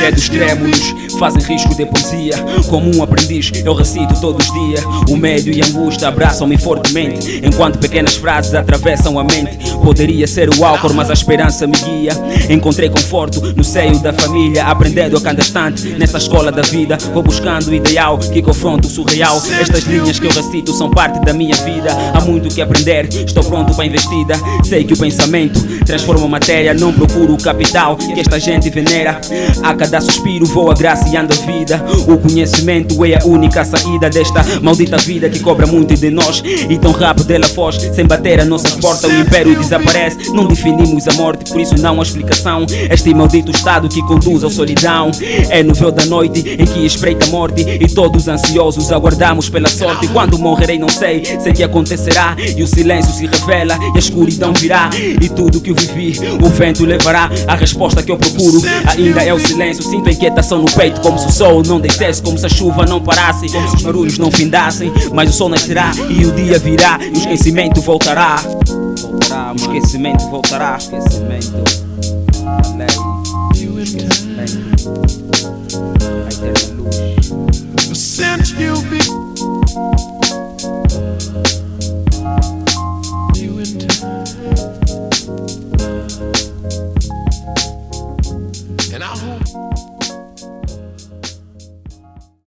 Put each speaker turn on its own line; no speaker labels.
Dedos trêmulos fazem risco de poesia. Como um aprendiz, eu recito todos os dias. O médio e a angústia abraçam-me fortemente, enquanto pequenas frases atravessam a mente. Poderia ser o álcool, mas a esperança me guia. Encontrei conforto no seio da família, aprendendo a cada instante nessa escola da vida. Vou buscando o ideal que confronta o surreal. Estas linhas que eu recito são parte da minha vida. Há muito que aprender, estou pronto para a investida. Sei que o pensamento transforma matéria, não procuro o capital que esta gente venera. A cada suspiro vou agraciando a vida. O conhecimento é a única saída desta maldita vida que cobra muito de nós. E tão rápido ela foge, sem bater a nossa porta, o império desaparece. Não definimos a morte, por isso não há explicação. Este maldito estado que conduz à solidão. É no véu da noite em que espreita a morte e todos ansiosos aguardamos pela sorte. Quando morrerei, não sei, sei que acontecerá. E o silêncio se revela e a escuridão virá. E tudo que eu vivi, o vento levará. A resposta que eu procuro ainda é o silêncio. Sinto a inquietação no peito, como se o sol não descesse, como se a chuva não parasse, como se os barulhos não findassem. Mas o sol nascerá e o dia virá e o esquecimento voltará voltará, o esquecimento voltará. Esquecimento, a lei, o esquecimento, a eterna luz. Since you be you in time.